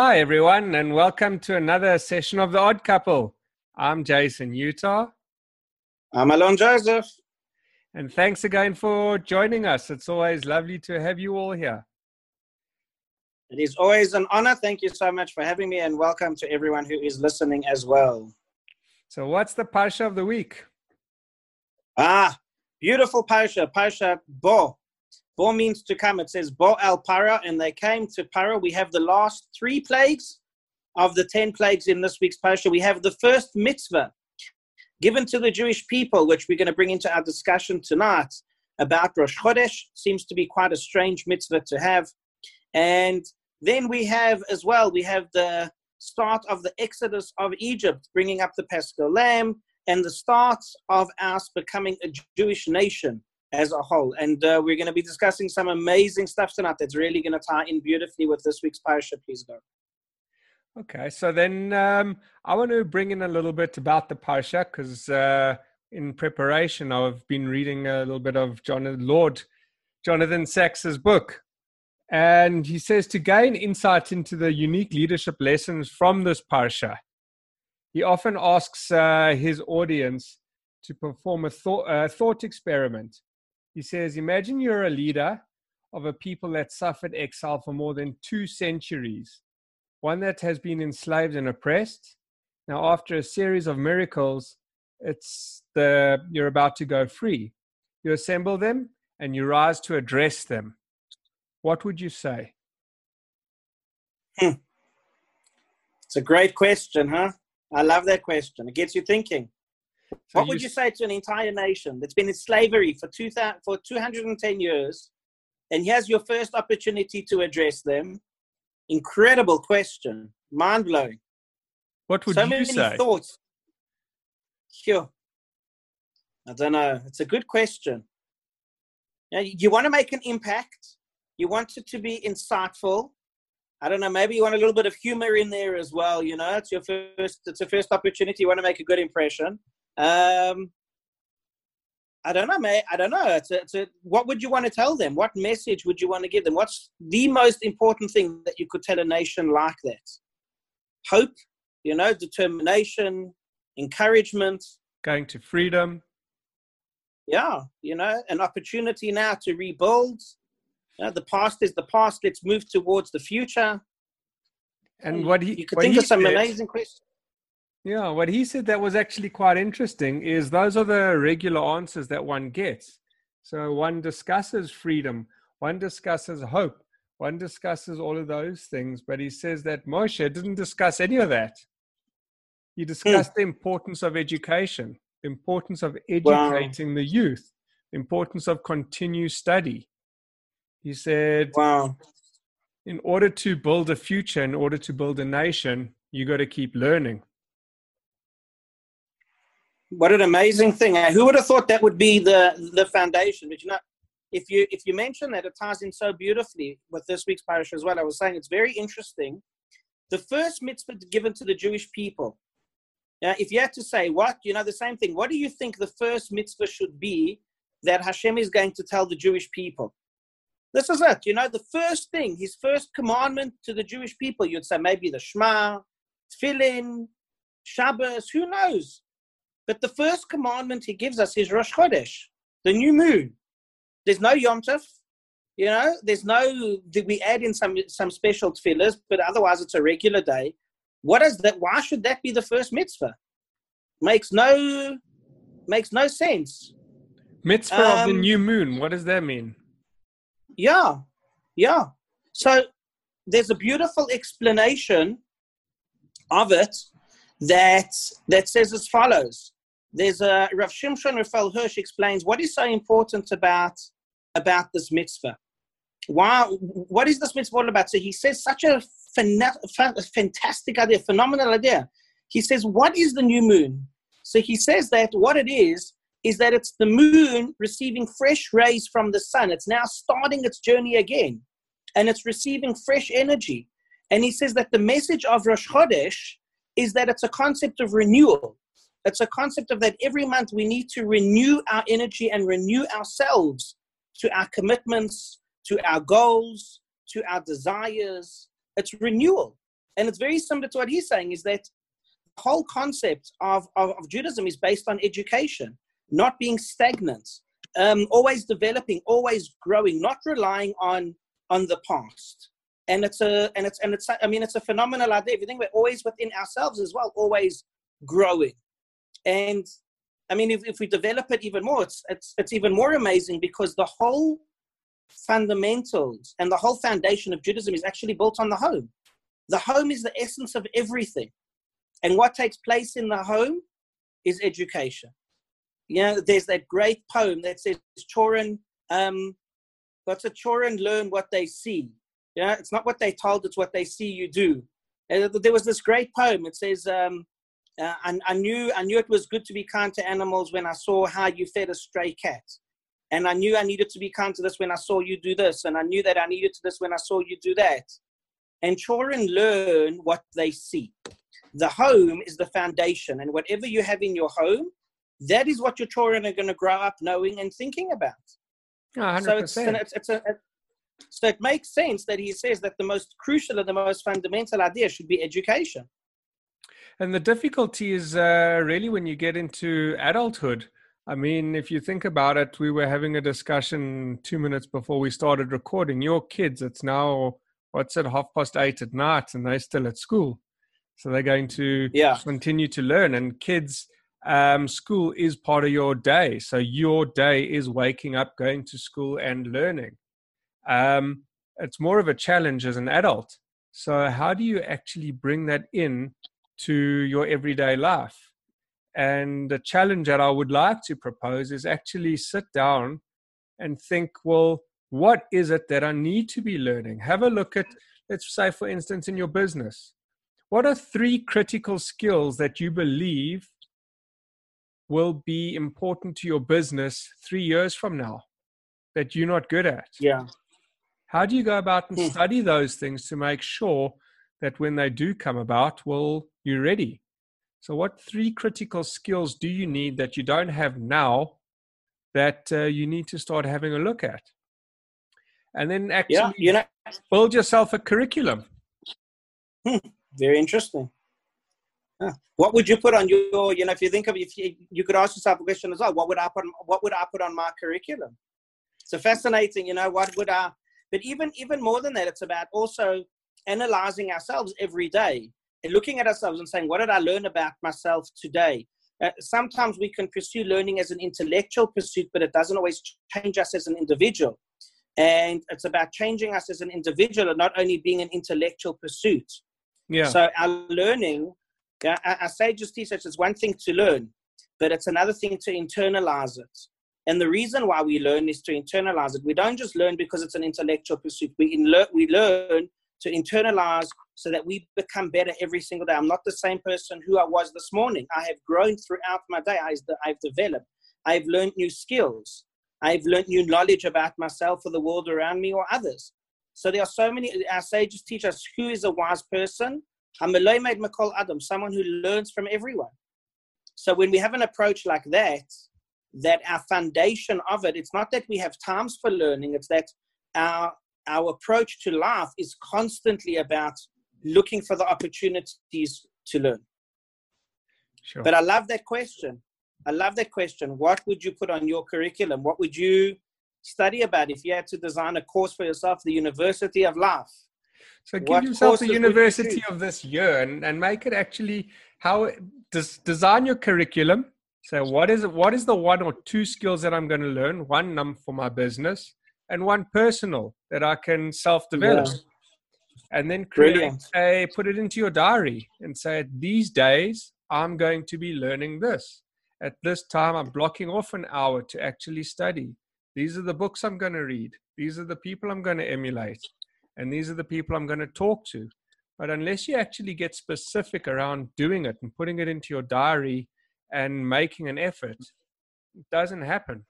Hi, everyone, and welcome to another session of The Odd Couple. I'm Jason Utah. I'm Alon Joseph. And thanks again for joining us. It's always lovely to have you all here. It is always an honor. Thank you so much for having me, and welcome to everyone who is listening as well. So, what's the Parsha of the week? Ah, beautiful Parsha, Parsha Bo. Bo means to come. It says Bo al Para, and they came to Para. We have the last three plagues of the 10 plagues in this week's Parsha. We have the first mitzvah given to the Jewish people, which we're going to bring into our discussion tonight about Rosh Chodesh. Seems to be quite a strange mitzvah to have. And then we have as well, we have the start of the exodus of Egypt, bringing up the Paschal Lamb, and the start of us becoming a Jewish nation as a whole. And uh, we're going to be discussing some amazing stuff tonight that's really going to tie in beautifully with this week's parasha. Please go. Okay, so then um, I want to bring in a little bit about the parsha because uh, in preparation I've been reading a little bit of John Lord Jonathan Sacks's book, and he says to gain insight into the unique leadership lessons from this parsha, he often asks uh, his audience to perform a thought, a thought experiment. He says, Imagine you're a leader of a people that suffered exile for more than two centuries one that has been enslaved and oppressed. Now, after a series of miracles, it's the you're about to go free. You assemble them and you rise to address them. What would you say? Hmm. It's a great question, huh? I love that question. It gets you thinking. So what you would you say to an entire nation that's been in slavery for, 2000, for 210 years, and here's your first opportunity to address them? Incredible question. Mind blowing. What would so you many say? thoughts. Sure. I don't know. It's a good question. You, know, you want to make an impact. You want it to be insightful. I don't know. Maybe you want a little bit of humor in there as well. You know, it's your first. It's a first opportunity. You want to make a good impression. Um, I don't know, mate. I don't know. It's a, it's a, what would you want to tell them? What message would you want to give them? What's the most important thing that you could tell a nation like that? Hope, you know, determination, encouragement, going to freedom. Yeah, you know, an opportunity now to rebuild. You know, the past is the past. Let's move towards the future. And what he you could think of some amazing questions. Yeah, what he said that was actually quite interesting is those are the regular answers that one gets. So one discusses freedom, one discusses hope, one discusses all of those things, but he says that Moshe didn't discuss any of that. He discussed mm. the importance of education, the importance of educating wow. the youth, the importance of continued study. He said, Wow. In order to build a future, in order to build a nation, you got to keep learning. What an amazing thing! Who would have thought that would be the the foundation? But you know, if you if you mention that, it ties in so beautifully with this week's parsha as well. I was saying it's very interesting. The first mitzvah given to the Jewish people. Now, if you had to say what, you know, the same thing. What do you think the first mitzvah should be that Hashem is going to tell the Jewish people? This is it. You know, the first thing, his first commandment to the Jewish people, you'd say maybe the Shema, Tefillin, Shabbos, who knows? But the first commandment he gives us is Rosh Chodesh, the new moon. There's no Yom Tov, you know, there's no, we add in some, some special tefillahs, but otherwise it's a regular day. What is that? Why should that be the first mitzvah? Makes no, makes no sense. Mitzvah um, of the um, new moon. What does that mean? Yeah, yeah. So there's a beautiful explanation of it that that says as follows there's a Rav Shimshon Raphael Hirsch explains what is so important about about this mitzvah. Why? What is this mitzvah all about? So he says such a fantastic idea, phenomenal idea. He says, what is the new moon? So he says that what it is is that it's the moon receiving fresh rays from the sun. It's now starting its journey again, and it's receiving fresh energy. And he says that the message of Rosh Chodesh is that it's a concept of renewal. It's a concept of that every month we need to renew our energy and renew ourselves to our commitments, to our goals, to our desires. It's renewal. And it's very similar to what he's saying is that the whole concept of, of, of Judaism is based on education, not being stagnant, um, always developing, always growing, not relying on on the past. And it's a and it's and it's I mean it's a phenomenal idea. If you think we're always within ourselves as well, always growing. And I mean, if, if we develop it even more, it's, it's, it's even more amazing because the whole fundamentals and the whole foundation of Judaism is actually built on the home. The home is the essence of everything. And what takes place in the home is education. You know, there's that great poem that says, Children, um, what's a children learn what they see. Know, it's not what they told, it's what they see you do. And there was this great poem. It says, um, uh, I, I, knew I knew it was good to be kind to animals when I saw how you fed a stray cat. And I knew I needed to be kind to this when I saw you do this. And I knew that I needed to this when I saw you do that. And children learn what they see. The home is the foundation. And whatever you have in your home, that is what your children are going to grow up knowing and thinking about. Oh, so it's, it's, it's a, so it makes sense that he says that the most crucial and the most fundamental idea should be education. And the difficulty is uh, really when you get into adulthood. I mean, if you think about it, we were having a discussion two minutes before we started recording. Your kids, it's now, what's it, half past eight at night, and they're still at school. So they're going to yeah. continue to learn. And kids, um, school is part of your day. So your day is waking up, going to school, and learning. Um, it's more of a challenge as an adult. So, how do you actually bring that in to your everyday life. And the challenge that I would like to propose is actually sit down and think, well, what is it that I need to be learning? Have a look at, let's say, for instance, in your business. What are three critical skills that you believe will be important to your business three years from now that you're not good at? Yeah. How do you go about and hmm. study those things to make sure that when they do come about, well, you're ready. So, what three critical skills do you need that you don't have now that uh, you need to start having a look at? And then actually yeah, you know, build yourself a curriculum. Hmm, very interesting. What would you put on your, you know, if you think of, if you, you could ask yourself a question as well, what would I put, what would I put on my curriculum? So fascinating, you know, what would I, but even, even more than that, it's about also analyzing ourselves every day and looking at ourselves and saying, what did I learn about myself today? Uh, sometimes we can pursue learning as an intellectual pursuit, but it doesn't always change us as an individual. And it's about changing us as an individual and not only being an intellectual pursuit. Yeah. So our learning, uh, our sages teach us it's one thing to learn, but it's another thing to internalize it. And the reason why we learn is to internalize it. We don't just learn because it's an intellectual pursuit. We, in le- we learn to internalize so that we become better every single day. I'm not the same person who I was this morning. I have grown throughout my day. I've developed. I've learned new skills. I've learned new knowledge about myself or the world around me or others. So there are so many, our sages teach us who is a wise person. I'm a made mikol adam, someone who learns from everyone. So when we have an approach like that, that our foundation of it, it's not that we have times for learning, it's that our our approach to life is constantly about looking for the opportunities to learn. Sure. But I love that question. I love that question. What would you put on your curriculum? What would you study about if you had to design a course for yourself, the University of Life? So give what yourself the University of this year and, and make it actually how does design your curriculum. So what is what is the one or two skills that I'm going to learn? One num for my business and one personal that I can self develop. Yeah. And then create Brilliant. a put it into your diary and say, these days I'm going to be learning this. At this time, I'm blocking off an hour to actually study. These are the books I'm going to read. These are the people I'm going to emulate. And these are the people I'm going to talk to. But unless you actually get specific around doing it and putting it into your diary and making an effort, it doesn't happen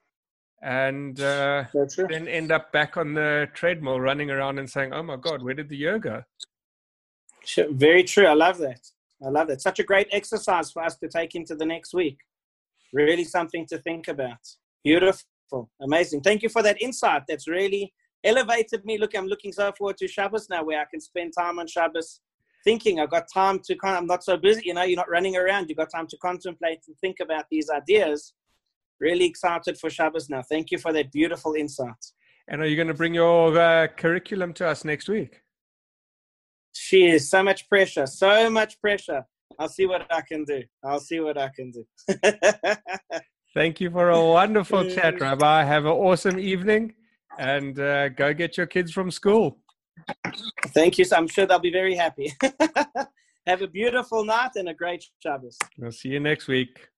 and uh, then end up back on the treadmill running around and saying, "Oh my God, where did the year go?" Very true. I love that. I love that. Such a great exercise for us to take into the next week. Really something to think about. Beautiful, amazing. Thank you for that insight. That's really elevated me. Look, I'm looking so forward to Shabbos now, where I can spend time on Shabbos thinking. I've got time to kind of, I'm not so busy, you know, you're not running around. You've got time to contemplate and think about these ideas. Really excited for Shabbos now. Thank you for that beautiful insight. And are you going to bring your uh, curriculum to us next week? She is so much pressure, so much pressure. I'll see what I can do. I'll see what I can do. Thank you for a wonderful chat, Rabbi. Have an awesome evening and uh, go get your kids from school. Thank you. I'm sure they'll be very happy. Have a beautiful night and a great Shabbos. We'll see you next week.